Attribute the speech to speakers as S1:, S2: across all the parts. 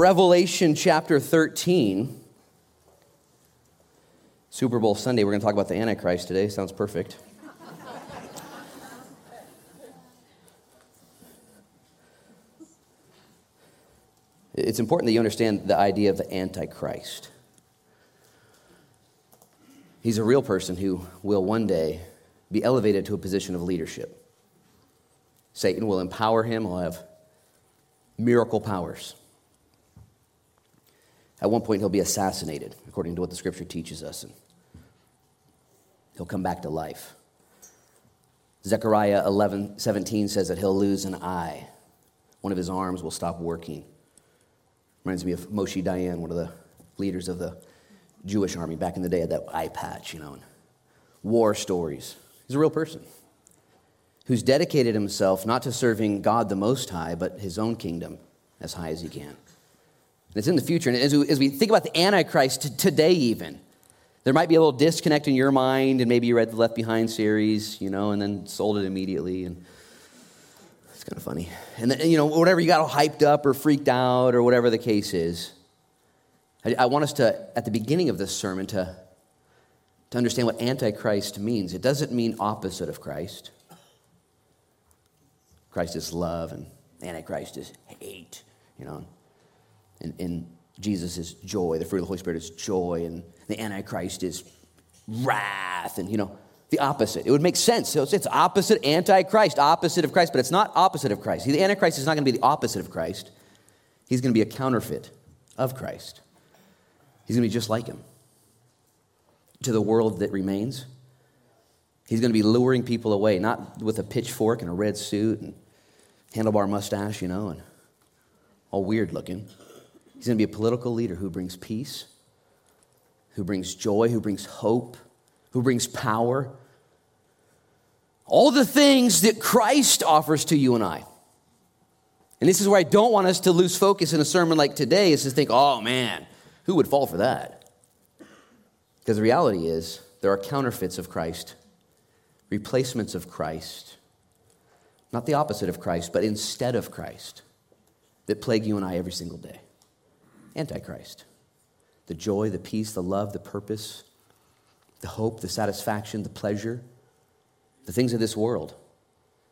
S1: Revelation chapter 13. Super Bowl Sunday, we're going to talk about the Antichrist today. Sounds perfect. it's important that you understand the idea of the Antichrist. He's a real person who will one day be elevated to a position of leadership. Satan will empower him, he'll have miracle powers. At one point, he'll be assassinated, according to what the scripture teaches us, and he'll come back to life. Zechariah 11, 17 says that he'll lose an eye. One of his arms will stop working. Reminds me of Moshe Dayan, one of the leaders of the Jewish army back in the day, had that eye patch, you know, and war stories. He's a real person who's dedicated himself not to serving God the Most High, but his own kingdom as high as he can. And it's in the future. And as we, as we think about the Antichrist today, even, there might be a little disconnect in your mind, and maybe you read the Left Behind series, you know, and then sold it immediately. And it's kind of funny. And, then, you know, whatever you got all hyped up or freaked out or whatever the case is, I, I want us to, at the beginning of this sermon, to, to understand what Antichrist means. It doesn't mean opposite of Christ. Christ is love, and Antichrist is hate, you know. And, and Jesus is joy. The fruit of the Holy Spirit is joy, and the Antichrist is wrath, and, you know, the opposite. It would make sense. So it's, opposite Antichrist, opposite of Christ, but it's not opposite of Christ. The Antichrist is not going to be the opposite of Christ. He's going to be a counterfeit of Christ. He's going to be just like him. To the world that remains, he's going to be luring people away, not with a pitchfork and a red suit and handlebar mustache, you know, and all weird looking. He's going to be a political leader who brings peace, who brings joy, who brings hope, who brings power. All the things that Christ offers to you and I. And this is where I don't want us to lose focus in a sermon like today is to think, oh man, who would fall for that? Because the reality is, there are counterfeits of Christ, replacements of Christ, not the opposite of Christ, but instead of Christ, that plague you and I every single day. Antichrist. The joy, the peace, the love, the purpose, the hope, the satisfaction, the pleasure, the things of this world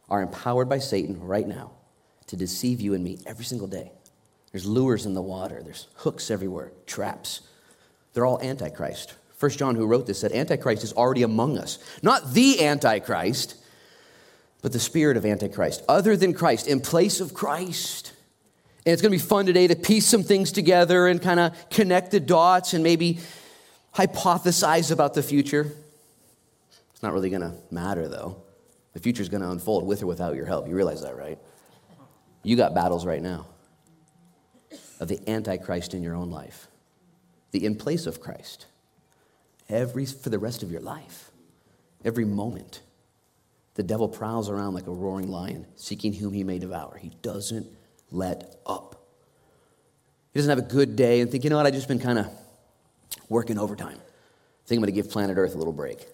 S1: are empowered by Satan right now to deceive you and me every single day. There's lures in the water, there's hooks everywhere, traps. They're all Antichrist. First John, who wrote this, said Antichrist is already among us. Not the Antichrist, but the spirit of Antichrist, other than Christ, in place of Christ. And it's going to be fun today to piece some things together and kind of connect the dots and maybe hypothesize about the future. It's not really going to matter, though. The future is going to unfold with or without your help. You realize that, right? You got battles right now of the Antichrist in your own life, the in place of Christ, every, for the rest of your life, every moment. The devil prowls around like a roaring lion, seeking whom he may devour. He doesn't let up. He doesn't have a good day and think, you know what, I've just been kind of working overtime. I think I'm going to give planet Earth a little break.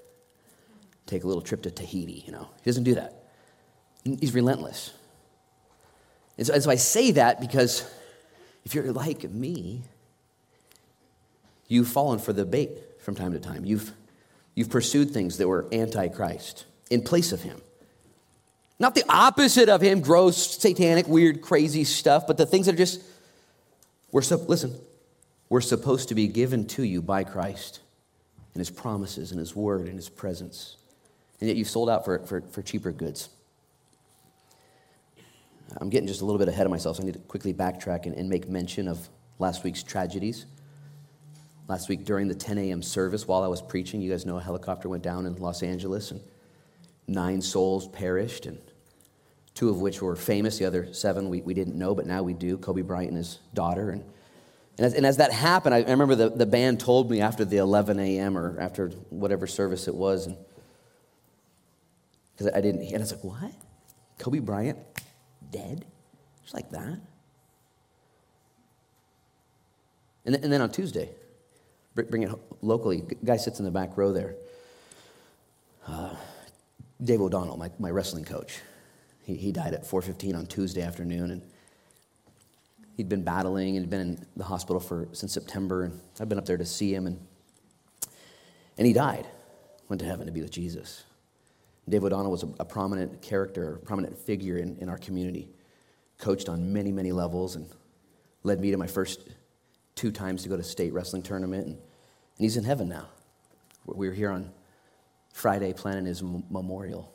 S1: Take a little trip to Tahiti, you know. He doesn't do that. He's relentless. And so, and so I say that because if you're like me, you've fallen for the bait from time to time. You've, you've pursued things that were anti Christ in place of him. Not the opposite of him, gross, satanic, weird, crazy stuff, but the things that are just, we're so, listen, we're supposed to be given to you by Christ and his promises and his word and his presence. And yet you've sold out for, for, for cheaper goods. I'm getting just a little bit ahead of myself, so I need to quickly backtrack and, and make mention of last week's tragedies. Last week during the 10 a.m. service, while I was preaching, you guys know a helicopter went down in Los Angeles and nine souls perished, and two of which were famous. The other seven we, we didn't know, but now we do Kobe Bryant and his daughter. And, and, as, and as that happened, I, I remember the, the band told me after the 11 a.m. or after whatever service it was, because I didn't, and I was like, what? Kobe Bryant dead? Just like that? And, and then on Tuesday, bring it locally, guy sits in the back row there. Uh, Dave O'Donnell, my, my wrestling coach. He, he died at 4.15 on Tuesday afternoon. And He'd been battling and had been in the hospital for since September, and I've been up there to see him, and and he died, went to heaven to be with Jesus. Dave O'Donnell was a, a prominent character, a prominent figure in, in our community, coached on many, many levels, and led me to my first two times to go to state wrestling tournament, and, and he's in heaven now. We were here on Friday planning his memorial.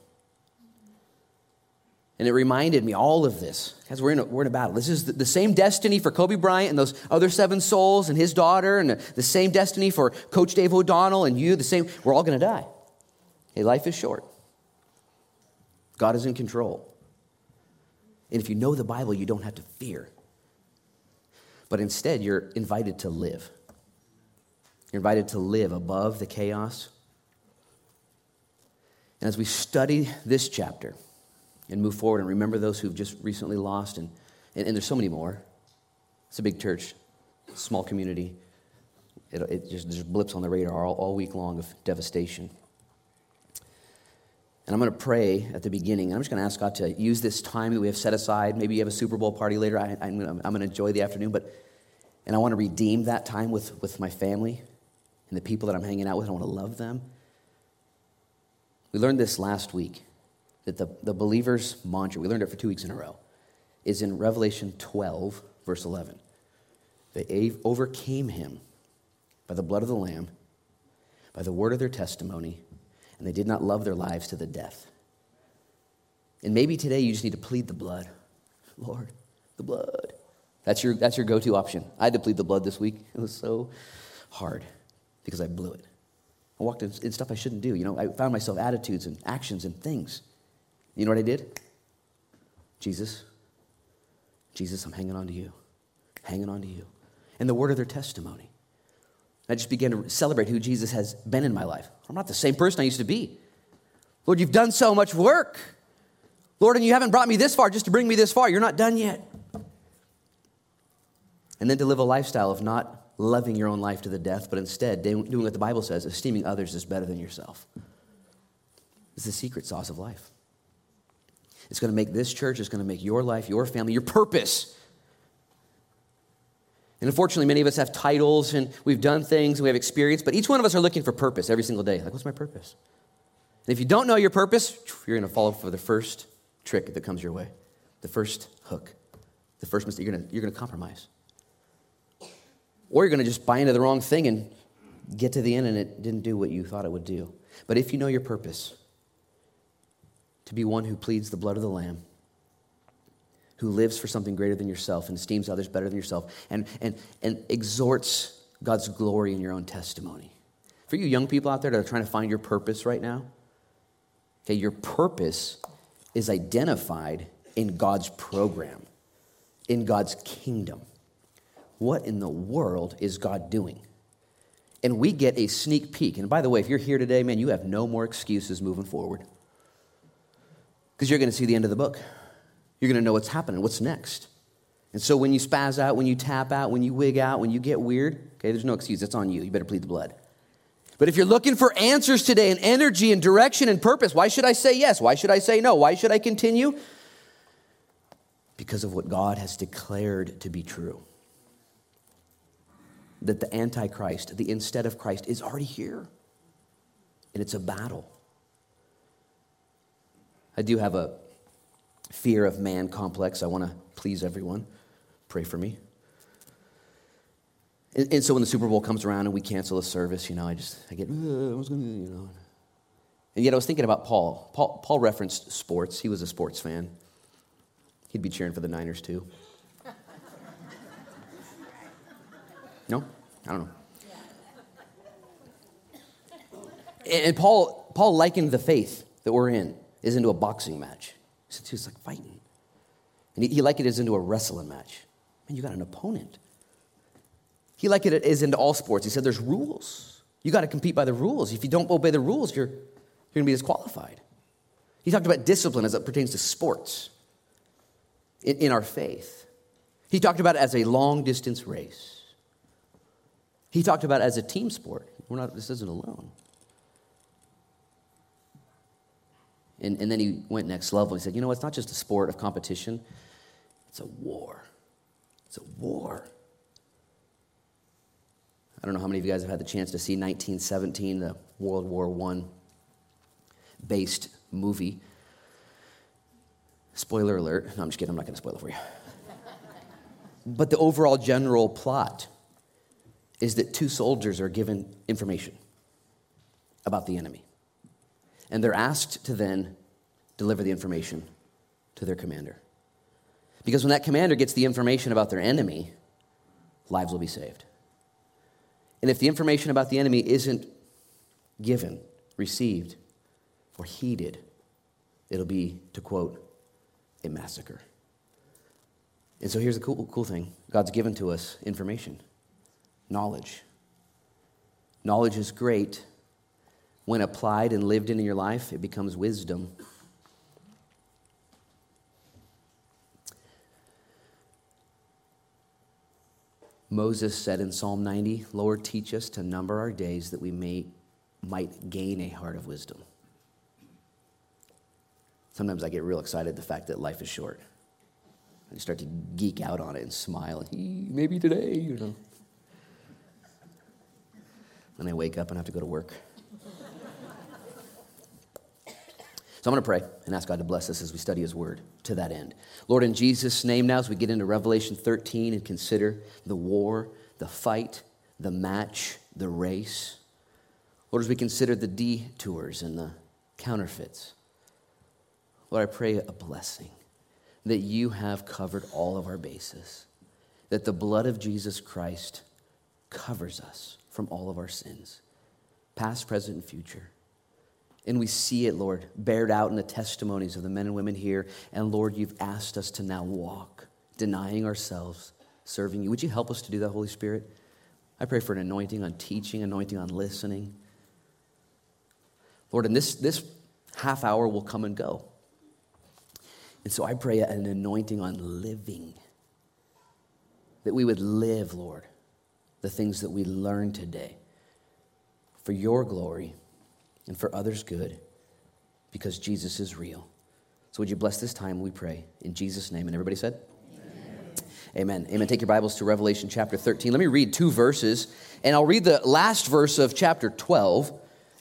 S1: And it reminded me all of this. Guys, we're in a, we're in a battle. This is the, the, same destiny for Kobe Bryant and those other seven souls and his daughter, and the, the same destiny for Coach Dave O'Donnell and you. The same. We're all going to die. Hey, life is short. God is in control. And if you know the Bible, you don't have to fear. But instead, you're invited to live. You're invited to live above the chaos. And as we study this chapter, and move forward and remember those who've just recently lost. And, and, and there's so many more. It's a big church, small community. It, it just blips on the radar all, all week long of devastation. And I'm going to pray at the beginning. And I'm just going to ask God to use this time that we have set aside. Maybe you have a Super Bowl party later. I, am going, to enjoy the afternoon, but and I want to redeem that time with, with my family and the people that I'm hanging out with. I want to love them. We learned this last week that the, the believer's mantra, we learned it for two weeks in a row, is in Revelation 12, verse 11. They overcame him by the blood of the Lamb, by the word of their testimony, and they did not love their lives to the death. And maybe today you just need to plead the blood. Lord, the blood. That's your, that's your go to option. I had to plead the blood this week. It was so hard because I blew it. I walked in, in stuff I shouldn't do. You know, I found myself attitudes and actions and things you know what I did? Jesus, Jesus, I'm hanging on to you, hanging on to you. And the word of their testimony. I just began to celebrate who Jesus has been in my life. I'm not the same person I used to be. Lord, you've done so much work. Lord, and you haven't brought me this far just to bring me this far. You're not done yet. And then to live a lifestyle of not loving your own life to the death, but instead doing what the Bible says, esteeming others is better than yourself. It's the secret sauce of life. It's going to make this church, it's going to make your life, your family, your purpose. And unfortunately, many of us have titles and we've done things and we have experience, but each one of us are looking for purpose every single day. Like, what's my purpose? And if you don't know your purpose, you're going to fall for the first trick that comes your way, the first hook, the first mistake. You're going to, you're going to compromise. Or you're going to just buy into the wrong thing and get to the end and it didn't do what you thought it would do. But if you know your purpose, to be one who pleads the blood of the Lamb, who lives for something greater than yourself and esteems others better than yourself, and, and, and exhorts God's glory in your own testimony. For you young people out there that are trying to find your purpose right now, okay, your purpose is identified in God's program, in God's kingdom. What in the world is God doing? And we get a sneak peek. And by the way, if you're here today, man, you have no more excuses moving forward because you're going to see the end of the book. You're going to know what's happening, what's next. And so when you spaz out, when you tap out, when you wig out, when you get weird, okay, there's no excuse. It's on you. You better plead the blood. But if you're looking for answers today and energy and direction and purpose, why should I say yes? Why should I say no? Why should I continue? Because of what God has declared to be true. That the Antichrist, the instead of Christ, is already here. And it's a battle. I do have a fear of man complex. I want to please everyone. Pray for me. And, and, so when the Super Bowl comes around and we cancel a service, you know, I just, I get, I was going to, you know. And yet I was thinking about Paul. Paul. Paul referenced sports. He was a sports fan. He'd be cheering for the Niners too. No? I don't know. And Paul, Paul likened the faith that we're in is into a boxing match. He said, it's like fighting. And he, he likened it as into a wrestling match. Man, you got an opponent. He likened it as into all sports. He said, there's rules. You got to compete by the rules. If you don't obey the rules, you're, you're going to be disqualified. He talked about discipline as it pertains to sports in, in our faith. He talked about it as a long distance race. He talked about as a team sport. We're not, this isn't alone. And, and then he went next level. He said, You know, it's not just a sport of competition, it's a war. It's a war. I don't know how many of you guys have had the chance to see 1917, the World War I based movie. Spoiler alert. No, I'm just kidding. I'm not going to spoil it for you. but the overall general plot is that two soldiers are given information about the enemy. And they're asked to then deliver the information to their commander. Because when that commander gets the information about their enemy, lives will be saved. And if the information about the enemy isn't given, received, or heeded, it'll be, to quote, a massacre. And so here's the cool, cool thing God's given to us information, knowledge. Knowledge is great. When applied and lived in your life, it becomes wisdom. Moses said in Psalm 90, Lord, teach us to number our days that we may, might gain a heart of wisdom. Sometimes I get real excited the fact that life is short. I start to geek out on it and smile. Maybe today, you know. Then I wake up and have to go to work. So I'm going to pray and ask God to bless us as we study His Word to that end. Lord, in Jesus' name, now as we get into Revelation 13 and consider the war, the fight, the match, the race, Lord, as we consider the detours and the counterfeits, Lord, I pray a blessing that you have covered all of our bases, that the blood of Jesus Christ covers us from all of our sins, past, present, and future. And we see it, Lord, bared out in the testimonies of the men and women here. And Lord, you've asked us to now walk, denying ourselves, serving you. Would you help us to do that, Holy Spirit? I pray for an anointing on teaching, anointing on listening. Lord, and this, this half hour will come and go. And so I pray an anointing on living, that we would live, Lord, the things that we learn today for your glory and for others' good because Jesus is real. So would you bless this time, we pray, in Jesus' name? And everybody said? Amen. Amen. Take your Bibles to Revelation chapter 13. Let me read two verses, and I'll read the last verse of chapter 12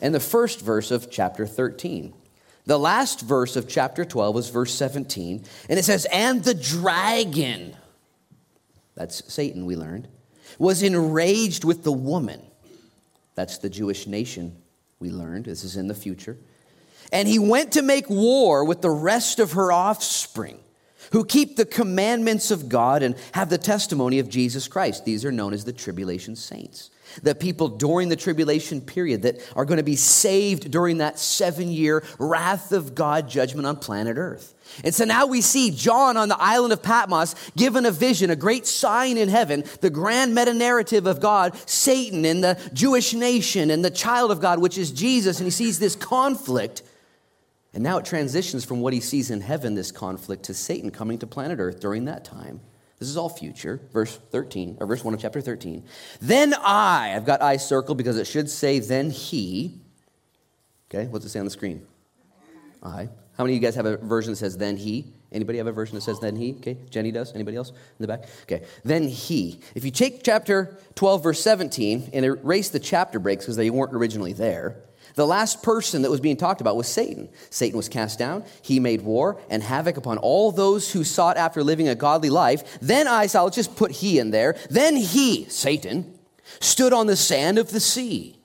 S1: and the first verse of chapter 13. The last verse of chapter 12 is verse 17, and it says, And the dragon, that's Satan, we learned, was enraged with the woman, that's the Jewish nation we learned. This is in the future. And he went to make war with the rest of her offspring who keep the commandments of God and have the testimony of Jesus Christ. These are known as the tribulation saints. The people during the tribulation period that are going to be saved during that seven year wrath of God judgment on planet Earth. And so now we see John on the island of Patmos given a vision, a great sign in heaven, the grand meta narrative of God, Satan and the Jewish nation and the child of God, which is Jesus. And he sees this conflict. And now it transitions from what he sees in heaven, this conflict, to Satan coming to planet Earth during that time. This is all future. Verse 13, or verse 1 of chapter 13. Then I, I've got I circled because it should say then he. Okay, what's it say on the screen? I. How many of you guys have a version that says then he? Anybody have a version that says then he? Okay, Jenny does. Anybody else in the back? Okay, then he. If you take chapter 12, verse 17, and erase the chapter breaks because they weren't originally there, the last person that was being talked about was Satan. Satan was cast down. He made war and havoc upon all those who sought after living a godly life. Then I saw, let's just put he in there. Then he, Satan, stood on the sand of the sea.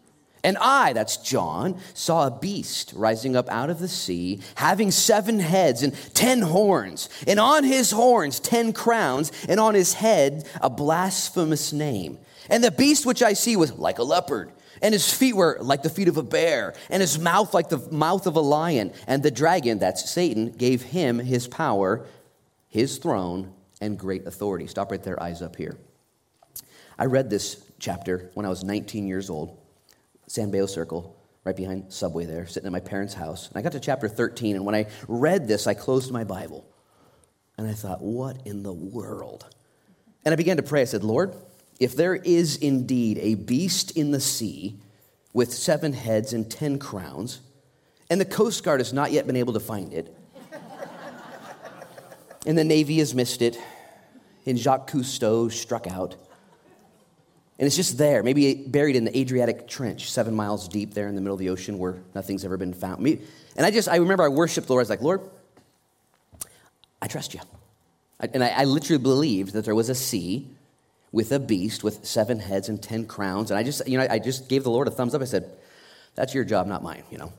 S1: And I, that's John, saw a beast rising up out of the sea, having seven heads and ten horns, and on his horns ten crowns, and on his head a blasphemous name. And the beast which I see was like a leopard, and his feet were like the feet of a bear, and his mouth like the mouth of a lion. And the dragon, that's Satan, gave him his power, his throne, and great authority. Stop right there, eyes up here. I read this chapter when I was 19 years old. San Beo Circle, right behind Subway there, sitting in my parents' house. And I got to chapter 13, and when I read this, I closed my Bible. And I thought, what in the world? And I began to pray. I said, Lord, if there is indeed a beast in the sea with seven heads and ten crowns, and the Coast Guard has not yet been able to find it, and the Navy has missed it, and Jacques Cousteau struck out. And it's just there, maybe buried in the Adriatic Trench, seven miles deep there in the middle of the ocean where nothing's ever been found. And I just, I remember I worshiped the Lord. I was like, Lord, I trust you. And I, I literally believed that there was a sea with a beast with seven heads and ten crowns. And I just, you know, I just gave the Lord a thumbs up. I said, that's your job, not mine, you know.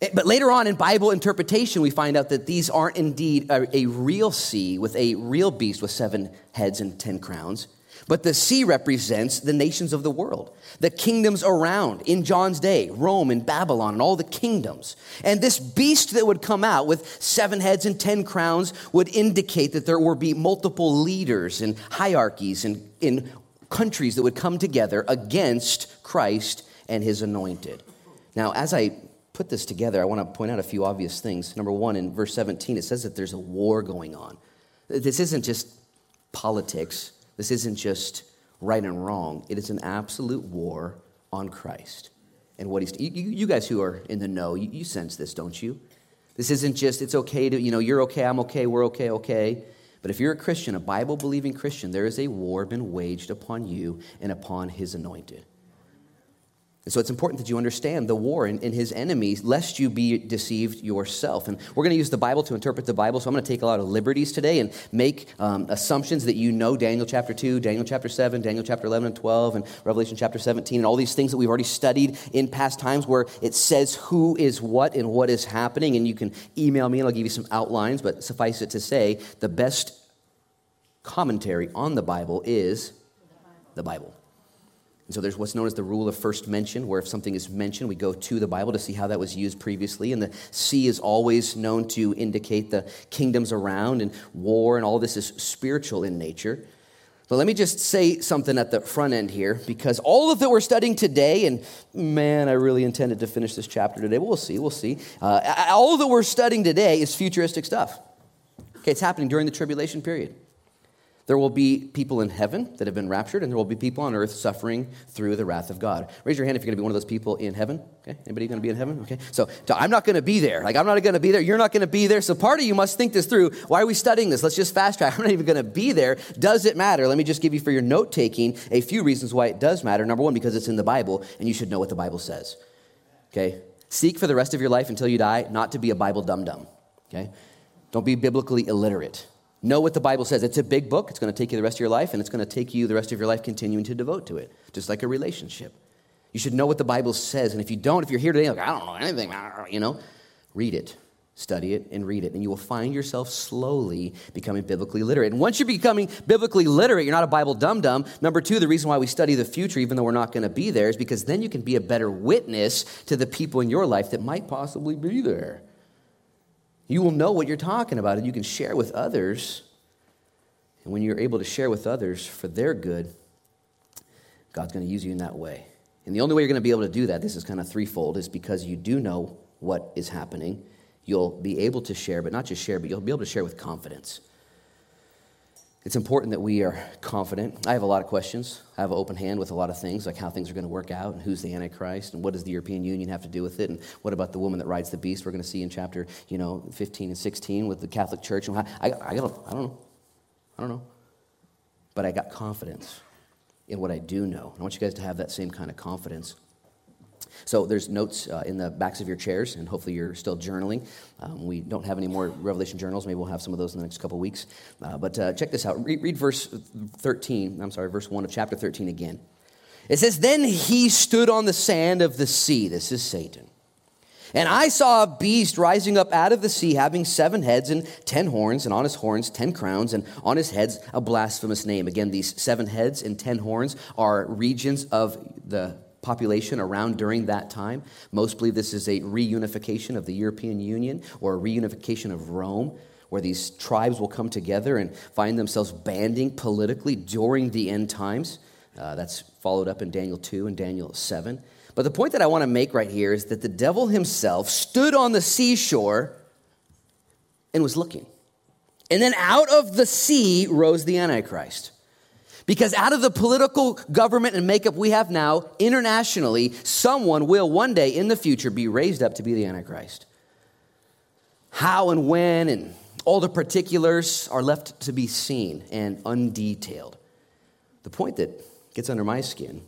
S1: Eh, but later on in Bible interpretation, we find out that these aren't indeed a, a real sea with a real beast with seven heads and ten crowns. But the sea represents the nations of the world, the kingdoms around in John's day, Rome and Babylon and all the kingdoms. And this beast that would come out with seven heads and ten crowns would indicate that there would be multiple leaders and hierarchies and in countries that would come together against Christ and his anointed. Now, as I put this together, I want to point out a few obvious things. Number one, in verse 17, it says that there's a war going on. This isn't just politics this isn't just right and wrong, it is an absolute war on Christ and what he's. You, you guys who are in the know, you, you sense this, don't you? This isn't just, it's okay to, you know, you're okay, I'm okay, we're okay, okay. But if you're a Christian, a Bible believing Christian, there is a war been waged upon you and upon his anointed. And so it's important that you understand the war and, his enemies, lest you be deceived yourself. And we're going to use the Bible to interpret the Bible, so I'm going to take a lot of liberties today and make um, assumptions that you know Daniel chapter 2, Daniel chapter 7, Daniel chapter 11 and 12, and Revelation chapter 17, and all these things that we've already studied in past times where it says who is what and what is happening. And you can email me and I'll give you some outlines, but suffice it to say, the best commentary on the Bible is the Bible. And so there's what's known as the rule of first mention, where if something is mentioned, we go to the Bible to see how that was used previously. And the sea is always known to indicate the kingdoms around and war, and all this is spiritual in nature. But let me just say something at the front end here, because all of that we're studying today, and man, I really intended to finish this chapter today, but we'll see, we'll see. Uh, all that we're studying today is futuristic stuff. Okay, it's happening during the tribulation period. There will be people in heaven that have been raptured, and there will be people on earth suffering through the wrath of God. Raise your hand if you're going to be one of those people in heaven. Okay, anybody going to be in heaven? Okay, so, so I'm not going to be there. Like I'm not going to be there. You're not going to be there. So part of you must think this through. Why are we studying this? Let's just fast track. I'm not even going to be there. Does it matter? Let me just give you for your note taking a few reasons why it does matter. Number one, because it's in the Bible, and you should know what the Bible says. Okay, seek for the rest of your life until you die not to be a Bible dum dum. Okay, don't be biblically illiterate. Know what the Bible says. It's a big book. It's going to take you the rest of your life, and it's going to take you the rest of your life continuing to devote to it, just like a relationship. You should know what the Bible says. And if you don't, if you're here today, like, I don't know anything, you know, read it, study it, and read it. And you will find yourself slowly becoming biblically literate. And once you're becoming biblically literate, you're not a Bible dum dum. Number two, the reason why we study the future, even though we're not going to be there, is because then you can be a better witness to the people in your life that might possibly be there. You will know what you're talking about and you can share with others. And when you're able to share with others for their good, God's going to use you in that way. And the only way you're going to be able to do that, this is kind of threefold, is because you do know what is happening. You'll be able to share, but not just share, but you'll be able to share with confidence. It's important that we are confident. I have a lot of questions. I have an open hand with a lot of things, like how things are going to work out, and who's the Antichrist, and what does the European Union have to do with it, and what about the woman that rides the beast? We're going to see in chapter, you know, 15 and 16 with the Catholic Church. I, I, I, don't, I don't know. I don't know. But I got confidence in what I do know. I want you guys to have that same kind of confidence so there's notes uh, in the backs of your chairs, and hopefully you're still journaling. Um, we don't have any more Revelation journals. Maybe we'll have some of those in the next couple weeks. Uh, but uh, check this out. Read, read verse 13. I'm sorry, verse 1 of chapter 13 again. It says, Then he stood on the sand of the sea. This is Satan. And I saw a beast rising up out of the sea, having seven heads and ten horns, and on his horns ten crowns, and on his heads a blasphemous name. Again, these seven heads and ten horns are regions of the population around during that time. Most believe this is a reunification of the European Union or a reunification of Rome, where these tribes will come together and find themselves banding politically during the end times. Uh, that's followed up in Daniel 2 and Daniel 7. But the point that I want to make right here is that the devil himself stood on the seashore and was looking. And then out of the sea rose the Antichrist. Because out of the political government and makeup we have now, internationally, someone will one day in the future be raised up to be the Antichrist. How and when and all the particulars are left to be seen and undetailed. The point that gets under my skin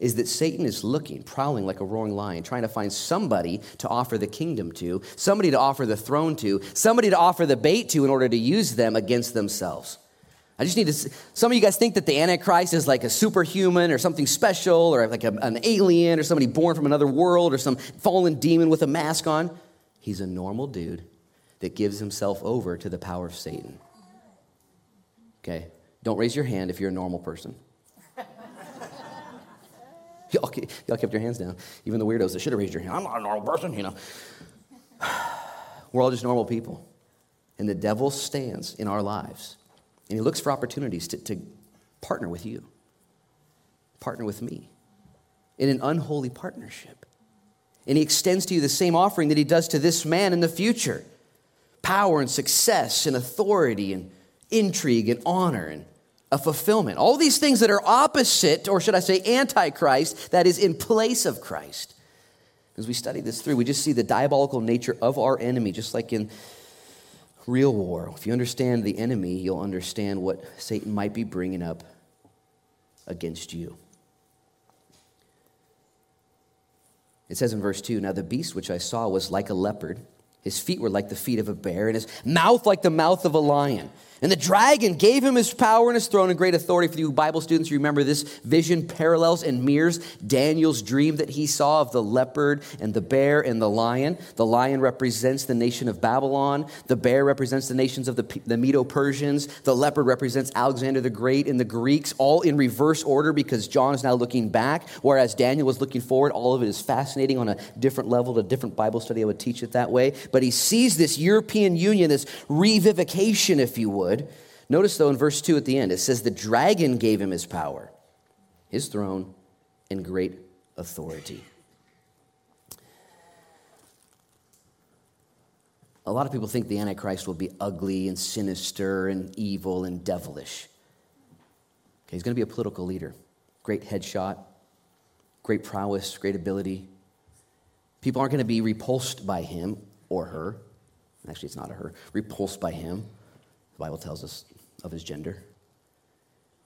S1: is that Satan is looking, prowling like a roaring lion, trying to find somebody to offer the kingdom to, somebody to offer the throne to, somebody to offer the bait to in order to use them against themselves. I just need to. Some of you guys think that the Antichrist is like a superhuman or something special or like a, an alien or somebody born from another world or some fallen demon with a mask on. He's a normal dude that gives himself over to the power of Satan. Okay? Don't raise your hand if you're a normal person. y'all, y'all kept your hands down. Even the weirdos that should have raised your hand. I'm not a normal person, you know. We're all just normal people. And the devil stands in our lives and he looks for opportunities to, to partner with you, partner with me in an unholy partnership. And he extends to you the same offering that he does to this man in the future power and success and authority and intrigue and honor and a fulfillment. All these things that are opposite, or should I say, antichrist, that is in place of Christ. As we study this through, we just see the diabolical nature of our enemy, just like in real war. If you understand the enemy, you'll understand what Satan might be bringing up against you. It says in verse 2 Now the beast which I saw was like a leopard, his feet were like the feet of a bear, and his mouth like the mouth of a lion. And the dragon gave him his power and his throne and great authority. For you Bible students, you remember this vision parallels and mirrors Daniel's dream that he saw of the leopard and the bear and the lion. The lion represents the nation of Babylon. The bear represents the nations of the, the Medo Persians. The leopard represents Alexander the Great and the Greeks, all in reverse order because John is now looking back, whereas Daniel was looking forward. All of it is fascinating on a different level, a different Bible study. I would teach it that way. But he sees this European Union, this revivification, if you would Notice, though, in verse 2 at the end, it says, The dragon gave him his power, his throne, and great authority. A lot of people think the Antichrist will be ugly and sinister and evil and devilish. Okay, he's going to be a political leader. Great headshot, great prowess, great ability. People aren't going to be repulsed by him or her. Actually, it's not a her. Repulsed by him. The Bible tells us of his gender.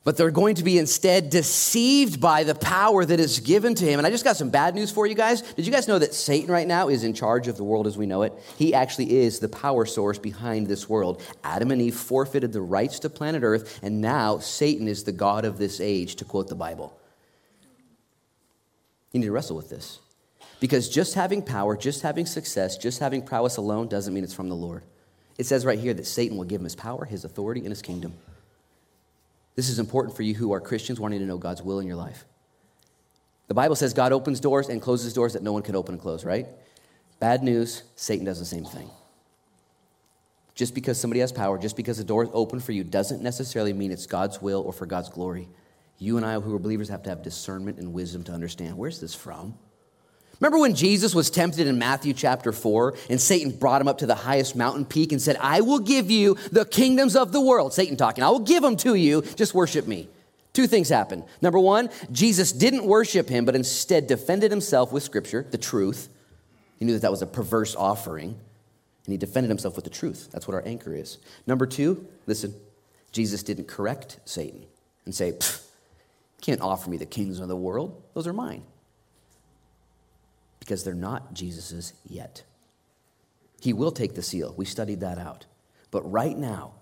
S1: But they're going to be instead deceived by the power that is given to him. And I just got some bad news for you guys. Did you guys know that Satan right now is in charge of the world as we know it? He actually is the power source behind this world. Adam and Eve forfeited the rights to planet Earth, and now Satan is the God of this age, to quote the Bible. You need to wrestle with this. Because just having power, just having success, just having prowess alone doesn't mean it's from the Lord. It says right here that Satan will give him his power, his authority, and his kingdom. This is important for you who are Christians wanting to know God's will in your life. The Bible says God opens doors and closes doors that no one can open and close, right? Bad news, Satan does the same thing. Just because somebody has power, just because the door is open for you, doesn't necessarily mean it's God's will or for God's glory. You and I, who are believers, have to have discernment and wisdom to understand where's this from? Remember when Jesus was tempted in Matthew chapter 4 and Satan brought him up to the highest mountain peak and said, I will give you the kingdoms of the world. Satan talking, I will give them to you, just worship me. Two things happened. Number one, Jesus didn't worship him, but instead defended himself with scripture, the truth. He knew that that was a perverse offering, and he defended himself with the truth. That's what our anchor is. Number two, listen, Jesus didn't correct Satan and say, can't offer me the kingdoms of the world, those are mine because they're not Jesus's yet. He will take the seal. We studied that out. But right now,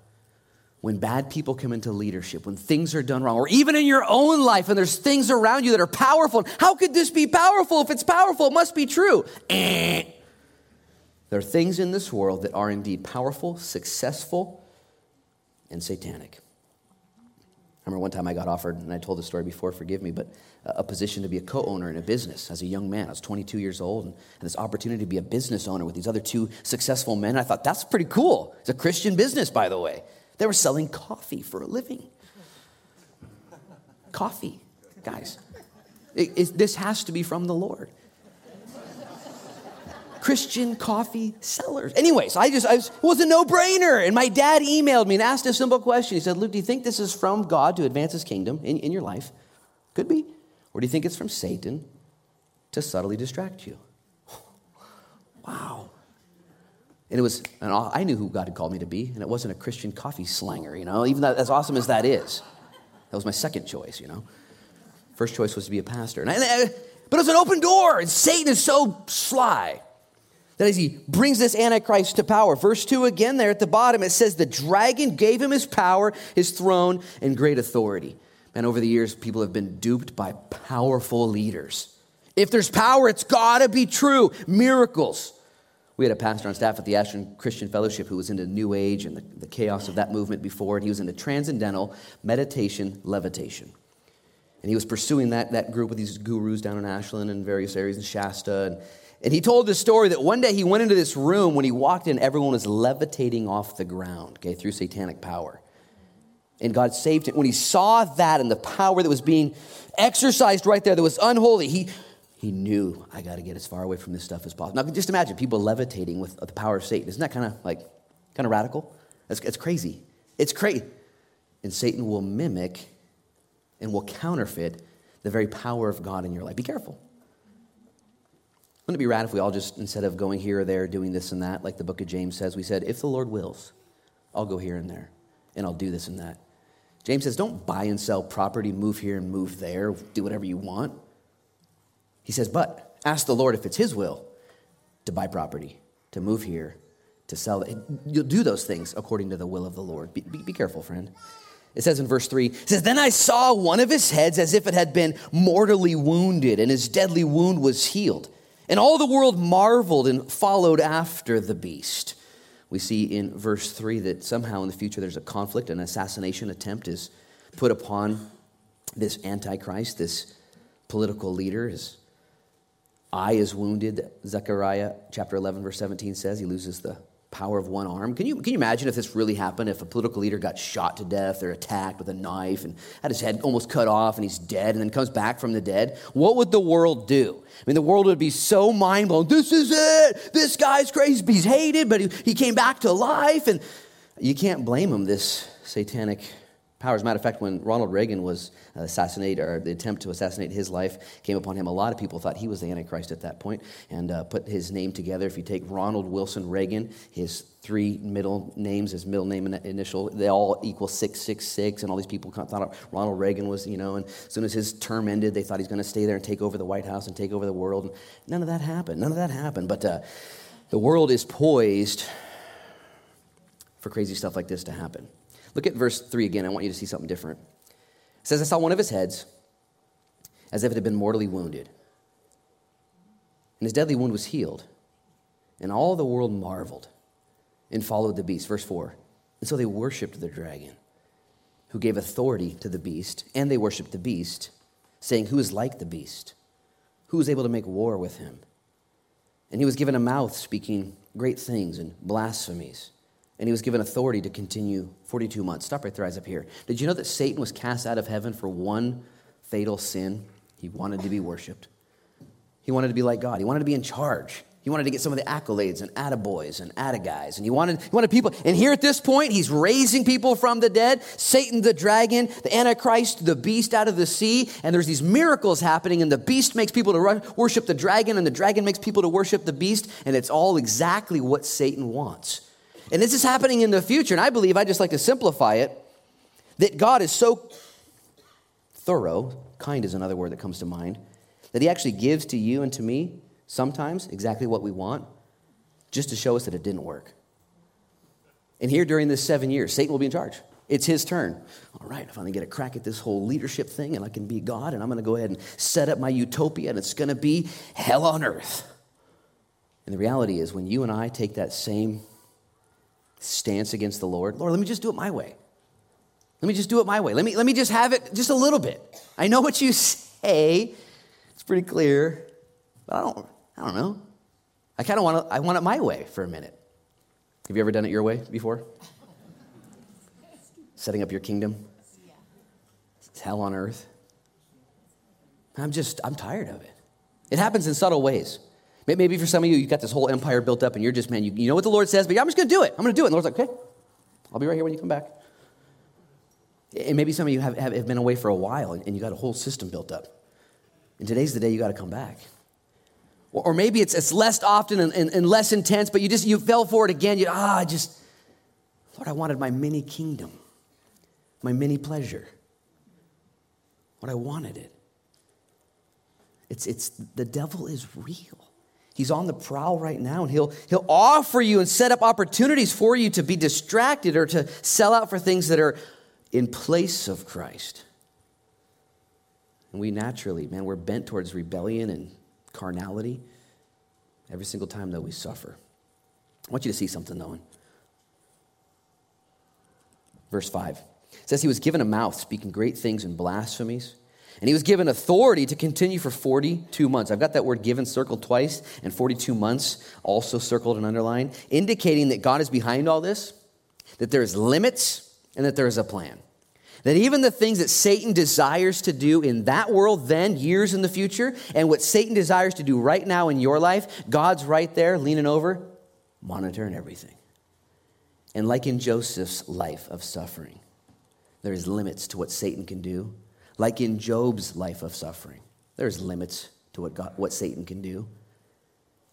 S1: when bad people come into leadership, when things are done wrong, or even in your own life and there's things around you that are powerful, how could this be powerful? If it's powerful, it must be true. Eh. There are things in this world that are indeed powerful, successful, and satanic. I remember one time I got offered, and I told the story before, forgive me, but a position to be a co owner in a business as a young man. I was 22 years old and had this opportunity to be a business owner with these other two successful men. I thought, that's pretty cool. It's a Christian business, by the way. They were selling coffee for a living. coffee, guys. It, it, this has to be from the Lord. Christian coffee sellers. Anyways, I just, I was, it was a no brainer. And my dad emailed me and asked a simple question. He said, Luke, do you think this is from God to advance his kingdom in, in your life? Could be. Or do you think it's from Satan to subtly distract you? wow. And it was, and I knew who God had called me to be, and it wasn't a Christian coffee slanger, you know, even that, as awesome as that is. That was my second choice, you know. First choice was to be a pastor. And I, but it was an open door, and Satan is so sly that as he brings this Antichrist to power, verse 2 again there at the bottom, it says, The dragon gave him his power, his throne, and great authority. And over the years, people have been duped by powerful leaders. If there's power, it's got to be true. Miracles. We had a pastor on staff at the Ashton Christian Fellowship who was into New Age and the, the chaos of that movement before, and he was into transcendental meditation levitation. And he was pursuing that, that group with these gurus down in Ashland and various areas in Shasta. And, and he told the story that one day he went into this room. When he walked in, everyone was levitating off the ground, okay, through satanic power. And God saved him. When he saw that and the power that was being exercised right there that was unholy, he he knew I got to get as far away from this stuff as possible. Now, just imagine people levitating with the power of Satan. Isn't that kind of like kind of radical? It's, it's crazy. It's crazy. And Satan will mimic and will counterfeit the very power of God in your life. Be careful. Wouldn't it be rad if we all just, instead of going here or there, doing this and that, like the book of James says, we said, if the Lord wills, I'll go here and there, and I'll do this and that. James says, don't buy and sell property, move here and move there, do whatever you want. He says, But ask the Lord if it's His will to buy property, to move here, to sell. You'll do those things according to the will of the Lord. Be, be, be careful, friend. It says in verse 3, it says, Then I saw one of his heads as if it had been mortally wounded, and his deadly wound was healed. And all the world marveled and followed after the beast. We see in verse 3 that somehow in the future there's a conflict, an assassination attempt is put upon this Antichrist, this political leader. His eye is wounded, Zechariah chapter 11, verse 17 says. He loses the power of one arm. Can you, can you imagine if this really happened, if a political leader got shot to death or attacked with a knife and had his head almost cut off and he's dead and then comes back from the dead? What would the world do? I mean, the world would be so mind blown. This is it. This guy's crazy. He's hated, but he, he came back to life. And you can't blame him, this satanic power. As a matter of fact, when Ronald Reagan was assassinated, or the attempt to assassinate his life came upon him, a lot of people thought he was the Antichrist at that point and uh, put his name together. If you take Ronald Wilson Reagan, his three middle names, his middle name and initial, they all equal 666, and all these people thought Ronald Reagan was, you know, and as soon as his term ended, they thought he's going to stay there and take over the White House and take over the world. And none of that happened. None of that happened. But uh, the world is poised for crazy stuff like this to happen. Look at verse 3 again. I want you to see something different. It says, I saw one of his heads as if it had been mortally wounded. And his deadly wound was healed. And all the world marveled and followed the beast. Verse 4. And so they worshiped the dragon, who gave authority to the beast, and they worshiped the beast, saying, Who is like the beast? Who is able to make war with him? And he was given a mouth speaking great things and blasphemies and he was given authority to continue 42 months. Stop right there, eyes up here. Did you know that Satan was cast out of heaven for one fatal sin? He wanted to be worshiped. He wanted to be like God. He wanted to be in charge. He wanted to get some of the accolades and attaboys and attaguys. And he wanted, he wanted people. And here at this point, he's raising people from the dead. Satan, the dragon, the Antichrist, the beast out of the sea. And there's these miracles happening. And the beast makes people to worship the dragon. And the dragon makes people to worship the beast. And it's all exactly what Satan wants. And this is happening in the future. And I believe, I just like to simplify it, that God is so thorough, kind is another word that comes to mind, that He actually gives to you and to me sometimes exactly what we want just to show us that it didn't work. And here during this seven years, Satan will be in charge. It's his turn. All right, I finally get a crack at this whole leadership thing, and I can be God, and I'm going to go ahead and set up my utopia, and it's going to be hell on earth. And the reality is, when you and I take that same stance against the Lord. Lord, let me just do it my way. Let me just do it my way. Let me, let me just have it just a little bit. I know what you say. It's pretty clear. But I don't, I don't know. I kind of want to, I want it my way for a minute. Have you ever done it your way before? Setting up your kingdom? It's hell on earth. I'm just, I'm tired of it. It happens in subtle ways. Maybe for some of you, you've got this whole empire built up and you're just, man, you, you know what the Lord says, but yeah, I'm just going to do it. I'm going to do it. And the Lord's like, okay, I'll be right here when you come back. And maybe some of you have, have, have been away for a while and, and you got a whole system built up. And today's the day you got to come back. Or maybe it's, it's less often and, and, and less intense, but you just you fell for it again. You ah, I just, Lord, I wanted my mini kingdom, my mini pleasure. What I wanted it. It's, it's the devil is real. He's on the prowl right now, and he'll, he'll offer you and set up opportunities for you to be distracted or to sell out for things that are in place of Christ. And we naturally, man, we're bent towards rebellion and carnality. Every single time, that we suffer. I want you to see something, though. Verse 5 it says, He was given a mouth speaking great things and blasphemies. And he was given authority to continue for 42 months. I've got that word given circled twice, and 42 months also circled and underlined, indicating that God is behind all this, that there is limits, and that there is a plan. That even the things that Satan desires to do in that world then, years in the future, and what Satan desires to do right now in your life, God's right there leaning over, monitoring everything. And like in Joseph's life of suffering, there's limits to what Satan can do like in Job's life of suffering, there's limits to what, God, what Satan can do.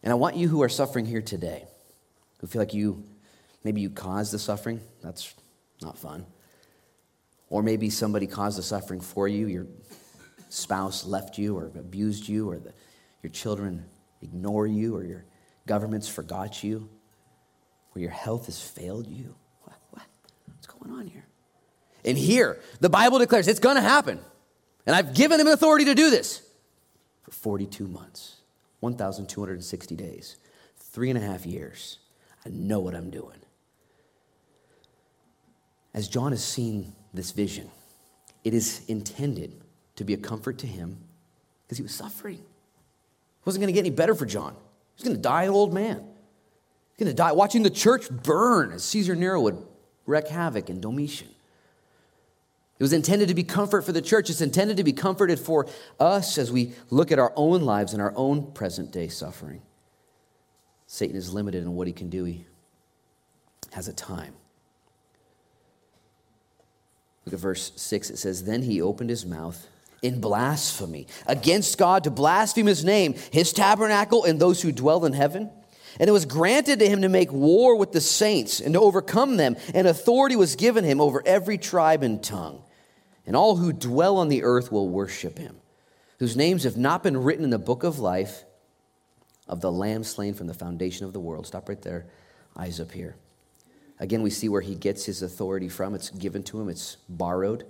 S1: And I want you who are suffering here today, who feel like you, maybe you caused the suffering, that's not fun. Or maybe somebody caused the suffering for you, your spouse left you or abused you, or the, your children ignore you, or your governments forgot you, or your health has failed you. What, what? What's going on here? And here, the Bible declares it's going to happen. And I've given him authority to do this for 42 months, 1,260 days, three and a half years. I know what I'm doing. As John has seen this vision, it is intended to be a comfort to him because he was suffering. It wasn't going to get any better for John. He was going to die an old man. He's going to die watching the church burn as Caesar Nero would wreak havoc in Domitian. It was intended to be comfort for the church. It's intended to be comforted for us as we look at our own lives and our own present day suffering. Satan is limited in what he can do, he has a time. Look at verse 6. It says, Then he opened his mouth in blasphemy against God to blaspheme his name, his tabernacle, and those who dwell in heaven. And it was granted to him to make war with the saints and to overcome them, and authority was given him over every tribe and tongue and all who dwell on the earth will worship him, whose names have not been written in the book of life of the Lamb slain from the foundation of the world. Stop right there, eyes up here. Again, we see where he gets his authority from. It's given to him, it's borrowed.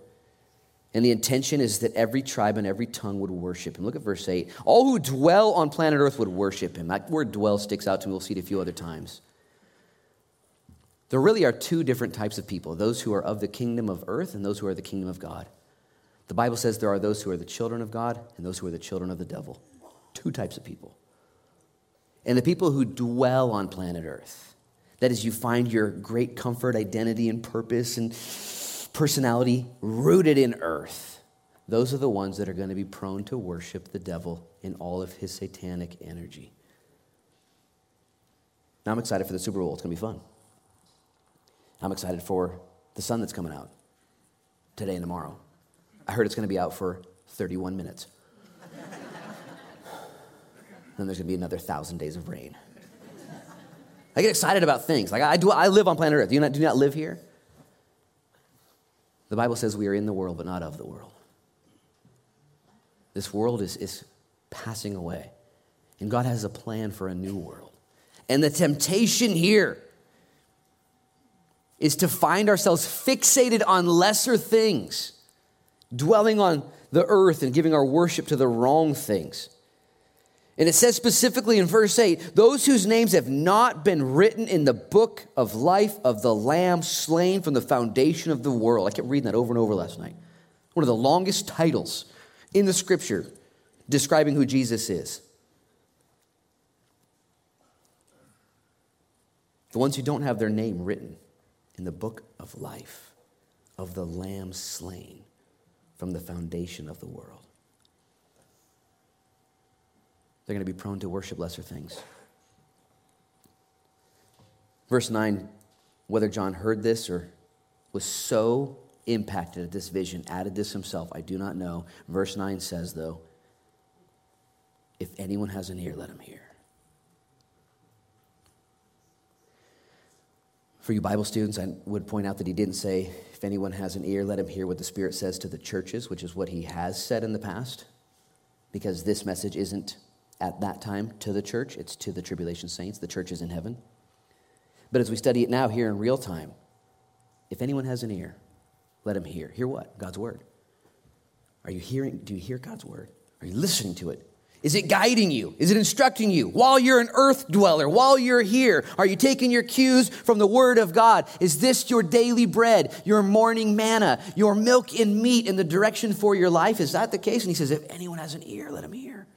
S1: And the intention is that every tribe and every tongue would worship him. Look at verse 8. All who dwell on planet Earth would worship him. That word dwell sticks out to me. We'll see it a few other times. There really are two different types of people those who are of the kingdom of earth and those who are the kingdom of God. The Bible says there are those who are the children of God and those who are the children of the devil. Two types of people. And the people who dwell on planet earth, that is, you find your great comfort, identity, and purpose and personality rooted in earth. Those are the ones that are going to be prone to worship the devil in all of his satanic energy. Now I'm excited for the Super Bowl. It's going to be fun. I'm excited for the sun that's coming out today and tomorrow. I heard it's going to be out for 31 minutes. then there's going to be another thousand days of rain. I get excited about things. Like I do, I live on planet Earth. Do you not, do you not live here? The Bible says we are in the world, but not of the world. This world is, is passing away, and God has a plan for a new world. And the temptation here is to find ourselves fixated on lesser things, dwelling on the earth and giving our worship to the wrong things. And it says specifically in verse 8 those whose names have not been written in the book of life of the Lamb slain from the foundation of the world. I kept reading that over and over last night. One of the longest titles in the scripture describing who Jesus is. The ones who don't have their name written in the book of life of the Lamb slain from the foundation of the world. They're going to be prone to worship lesser things. Verse 9 whether John heard this or was so impacted at this vision, added this himself, I do not know. Verse 9 says, though, if anyone has an ear, let him hear. For you Bible students, I would point out that he didn't say, if anyone has an ear, let him hear what the Spirit says to the churches, which is what he has said in the past, because this message isn't at that time to the church, it's to the tribulation saints. The church is in heaven. But as we study it now here in real time, if anyone has an ear, let him hear. Hear what? God's word. Are you hearing? Do you hear God's word? Are you listening to it? Is it guiding you? Is it instructing you? While you're an earth dweller, while you're here, are you taking your cues from the Word of God? Is this your daily bread, your morning manna, your milk and meat in the direction for your life? Is that the case? And he says, if anyone has an ear, let him hear.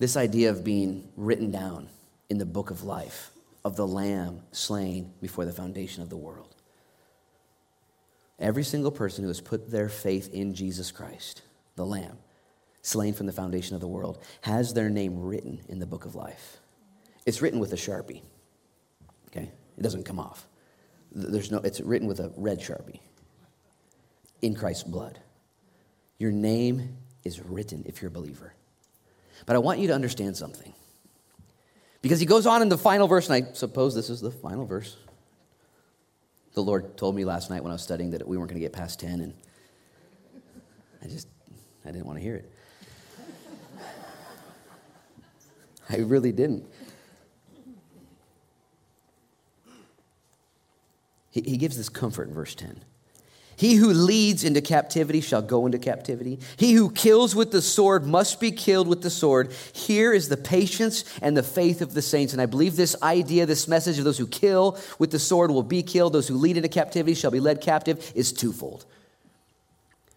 S1: This idea of being written down in the book of life, of the Lamb slain before the foundation of the world. Every single person who has put their faith in Jesus Christ, the Lamb, slain from the foundation of the world, has their name written in the book of life. It's written with a sharpie. Okay? It doesn't come off. There's no, it's written with a red sharpie in Christ's blood. Your name is written if you're a believer. But I want you to understand something. Because he goes on in the final verse, and I suppose this is the final verse the Lord told me last night when I was studying that we weren't going to get past 10, and I just, I didn't want to hear it. I really didn't. He, he gives this comfort in verse 10. He who leads into captivity shall go into captivity. He who kills with the sword must be killed with the sword. Here is the patience and the faith of the saints. And I believe this idea, this message of those who kill with the sword will be killed, those who lead into captivity shall be led captive, is twofold.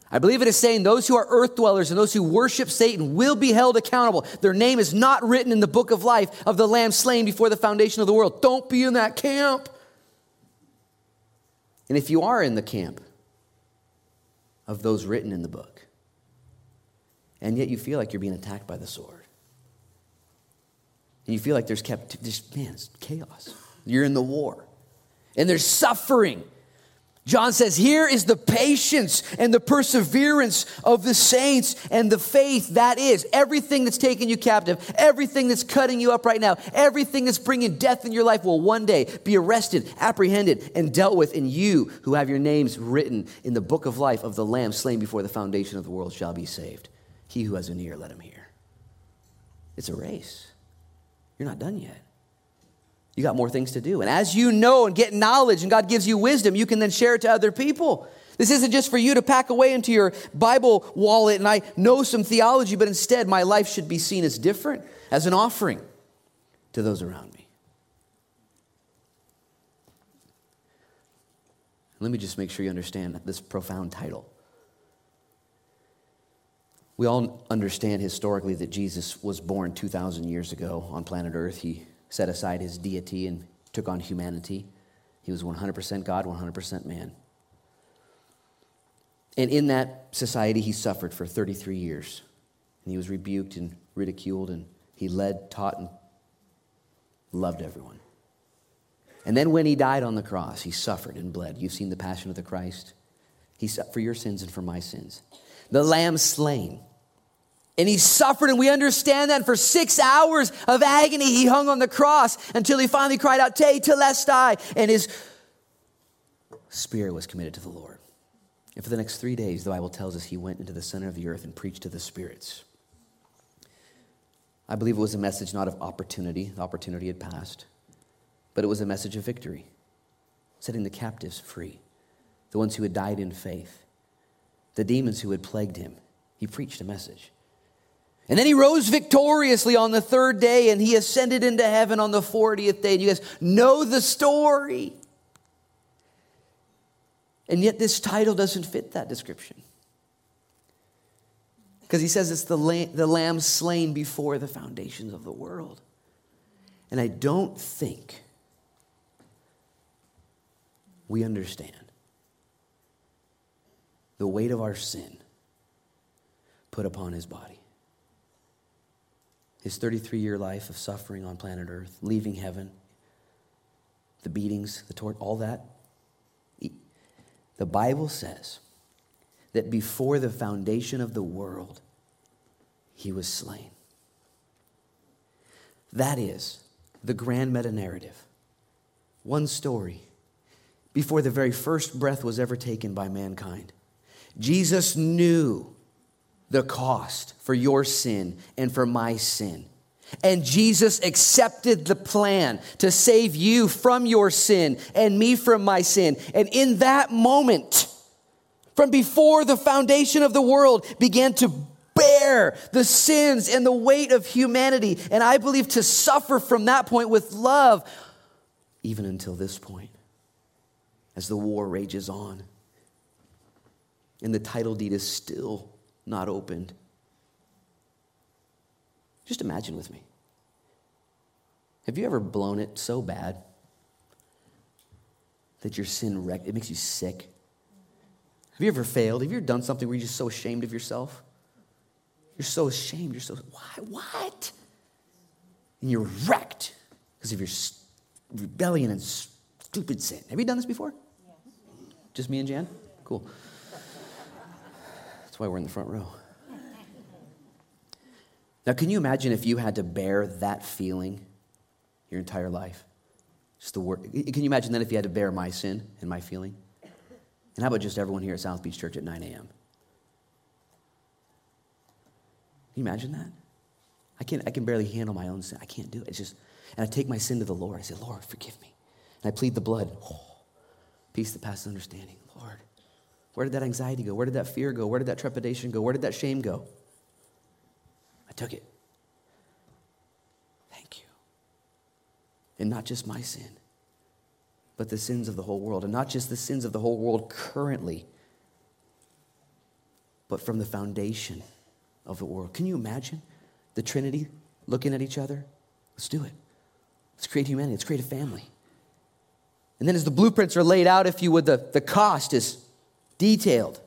S1: I believe it is saying those who are earth dwellers and those who worship Satan will be held accountable. Their name is not written in the book of life of the Lamb slain before the foundation of the world. Don't be in that camp. And if you are in the camp, of those written in the book. And yet you feel like you're being attacked by the sword. And you feel like there's kept, just, man, it's chaos. You're in the war. And there's suffering. John says, Here is the patience and the perseverance of the saints and the faith that is everything that's taking you captive, everything that's cutting you up right now, everything that's bringing death in your life will one day be arrested, apprehended, and dealt with. And you who have your names written in the book of life of the Lamb slain before the foundation of the world shall be saved. He who has an ear, let him hear. It's a race. You're not done yet. You got more things to do. And as you know and get knowledge and God gives you wisdom, you can then share it to other people. This isn't just for you to pack away into your Bible wallet and I know some theology, but instead my life should be seen as different, as an offering to those around me. Let me just make sure you understand this profound title. We all understand historically that Jesus was born 2,000 years ago on planet Earth. He set aside his deity and took on humanity. He was 100% God, 100% man. And in that society, he suffered for 33 years. And he was rebuked and ridiculed, and he led, taught, and loved everyone. And then when he died on the cross, he suffered and bled. You've seen the passion of the Christ. He suffered for your sins and for my sins. The lamb slain and he suffered, and we understand that. for six hours of agony, he hung on the cross until he finally cried out, Tetelestai, and his spirit was committed to the Lord. And for the next three days, the Bible tells us he went into the center of the earth and preached to the spirits. I believe it was a message not of opportunity, the opportunity had passed, but it was a message of victory, setting the captives free, the ones who had died in faith, the demons who had plagued him. He preached a message. And then he rose victoriously on the third day and he ascended into heaven on the 40th day. And you guys know the story. And yet, this title doesn't fit that description. Because he says it's the the lamb slain before the foundations of the world. And I don't think we understand the weight of our sin put upon his body his 33 year life of suffering on planet Earth, leaving heaven, the beatings, the torture, all that. The Bible says that before the foundation of the world, he was slain. That is the grand meta narrative. One story before the very first breath was ever taken by mankind. Jesus knew the cost for your sin and for my sin. And Jesus accepted the plan to save you from your sin and me from my sin. And in that moment, from before the foundation of the world, began to bear the sins and the weight of humanity. And I believe to suffer from that point with love, even until this point, as the war rages on. And the title deed is still not opened. Just imagine with me. Have you ever blown it so bad that your sin wrecked? It makes you sick. Have you ever failed? Have you ever done something where you're just so ashamed of yourself? You're so ashamed. You're so, why? What? And you're wrecked because of your rebellion and stupid sin. Have you done this before? Just me and Jan? Cool. That's why we're in the front row. Now, can you imagine if you had to bear that feeling your entire life? Just the word. Can you imagine then if you had to bear my sin and my feeling? And how about just everyone here at South Beach Church at 9 a.m.? Can you imagine that? I can't. I can barely handle my own sin. I can't do it. It's just, and I take my sin to the Lord. I say, Lord, forgive me. And I plead the blood. Oh, peace that passes understanding. Lord, where did that anxiety go? Where did that fear go? Where did that trepidation go? Where did that shame go? I took it. Thank you. And not just my sin, but the sins of the whole world. And not just the sins of the whole world currently, but from the foundation of the world. Can you imagine the Trinity looking at each other? Let's do it. Let's create humanity. Let's create a family. And then, as the blueprints are laid out, if you would, the, the cost is detailed.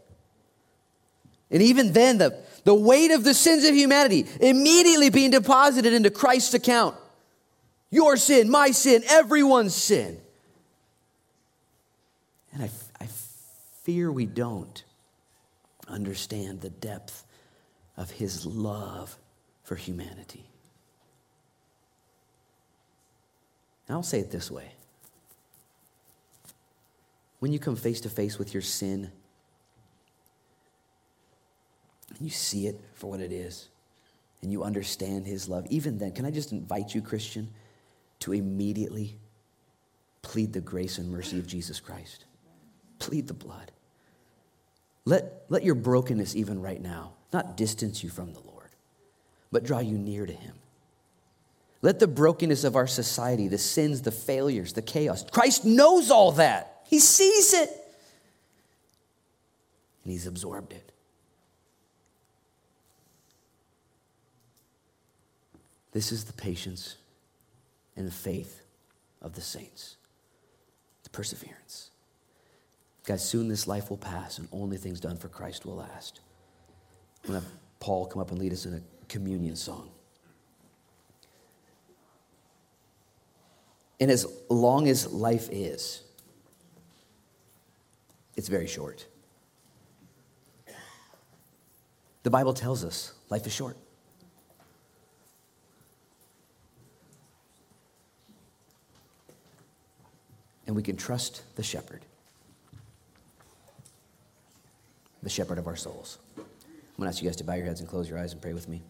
S1: And even then, the, the weight of the sins of humanity immediately being deposited into Christ's account. Your sin, my sin, everyone's sin. And I, I fear we don't understand the depth of his love for humanity. I'll say it this way when you come face to face with your sin, and you see it for what it is, and you understand his love, even then, can I just invite you, Christian, to immediately plead the grace and mercy of Jesus Christ? Plead the blood. Let, let your brokenness, even right now, not distance you from the Lord, but draw you near to Him. Let the brokenness of our society, the sins, the failures, the chaos, Christ knows all that. He sees it. And He's absorbed it. This is the patience and the faith of the saints, the perseverance. Guys, soon this life will pass, and only things done for Christ will last. I'm going to have Paul come up and lead us in a communion song. And as long as life is, it's very short. The Bible tells us life is short. And we can trust the shepherd, the shepherd of our souls. I'm going to ask you guys to bow your heads and close your eyes and pray with me.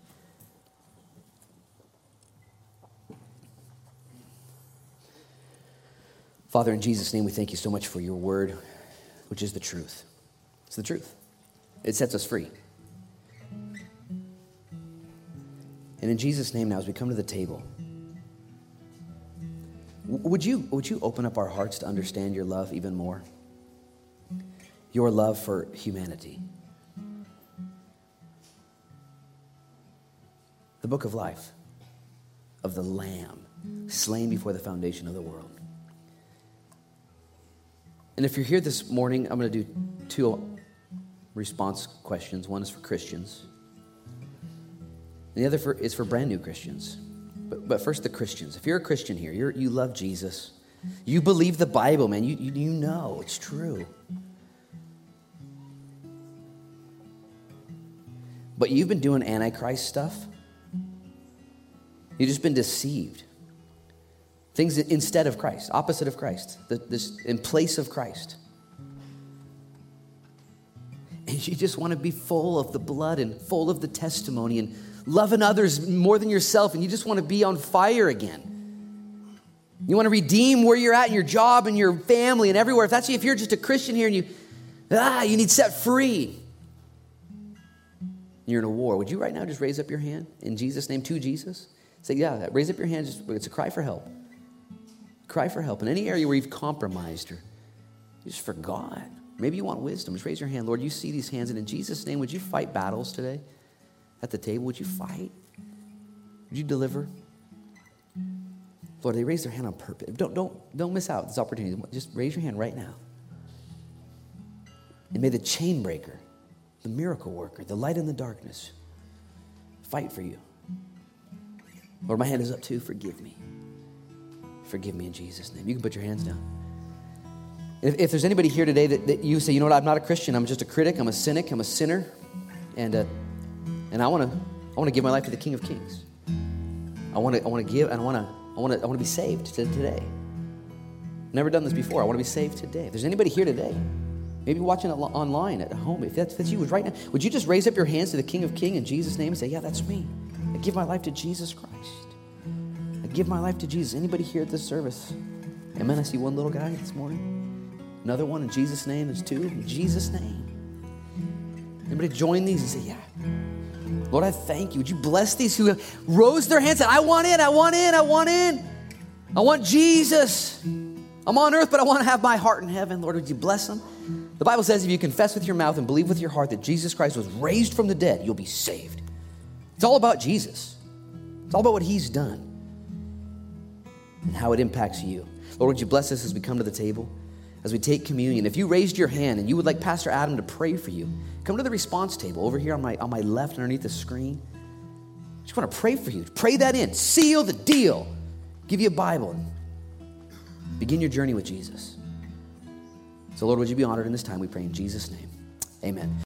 S1: Father, in Jesus' name, we thank you so much for your word, which is the truth. It's the truth, it sets us free. And in Jesus' name, now, as we come to the table, would you, would you open up our hearts to understand your love even more? Your love for humanity. the book of life of the Lamb slain before the foundation of the world. And if you're here this morning, I'm going to do two response questions. One is for Christians, and the other for, is for brand new Christians. But, but first, the Christians. If you're a Christian here, you're, you love Jesus, you believe the Bible, man, you, you, you know it's true. But you've been doing Antichrist stuff You've just been deceived. Things instead of Christ, opposite of Christ, this, in place of Christ. And you just want to be full of the blood and full of the testimony and loving others more than yourself, and you just want to be on fire again. You want to redeem where you're at in your job and your family and everywhere. If that's you, if you're just a Christian here and you, ah, you need set free. You're in a war. Would you right now just raise up your hand in Jesus' name to Jesus? Say, yeah, raise up your hand. Just, it's a cry for help. Cry for help in any area where you've compromised or you just forgot. Maybe you want wisdom. Just raise your hand. Lord, you see these hands, and in Jesus' name, would you fight battles today? At the table, would you fight? Would you deliver? Lord, they raise their hand on purpose. Don't, don't, don't miss out this opportunity. Just raise your hand right now. And may the chain breaker, the miracle worker, the light in the darkness, fight for you. Lord, my hand is up too. Forgive me. Forgive me in Jesus' name. You can put your hands down. If, if there's anybody here today that, that, you say, you know what, I'm not a Christian, I'm just a critic, I'm a cynic, I'm a sinner, and, uh, and I want to I wanna give my life to the King of Kings. I want to I wanna give, and I want to I wanna, I wanna be saved today. Never done this before. I want to be saved today. If there's anybody here today, maybe watching online at home, if that's, that's you, right now, would you just raise up your hands to the King of Kings in Jesus' name and say, yeah, that's me. I give my life to Jesus Christ. I give my life to Jesus. Anybody here at this service? Amen. I see one little guy this morning. Another one in Jesus' name. There's two in Jesus' name. Anybody join these and say, yeah. Lord, I thank you. Would you bless these who rose their hands and said, I want in, I want in, I want in. I want Jesus. I'm on earth, but I want to have my heart in heaven. Lord, would you bless them? The Bible says if you confess with your mouth and believe with your heart that Jesus Christ was raised from the dead, you'll be saved. It's all about Jesus. It's all about what he's done and how it impacts you. Lord, would you bless us as we come to the table? As we take communion, if you raised your hand and you would like Pastor Adam to pray for you, come to the response table over here on my, on my left underneath the screen. I just want to pray for you. Pray that in. Seal the deal. Give you a Bible. Begin your journey with Jesus. So, Lord, would you be honored in this time? We pray in Jesus' name. Amen.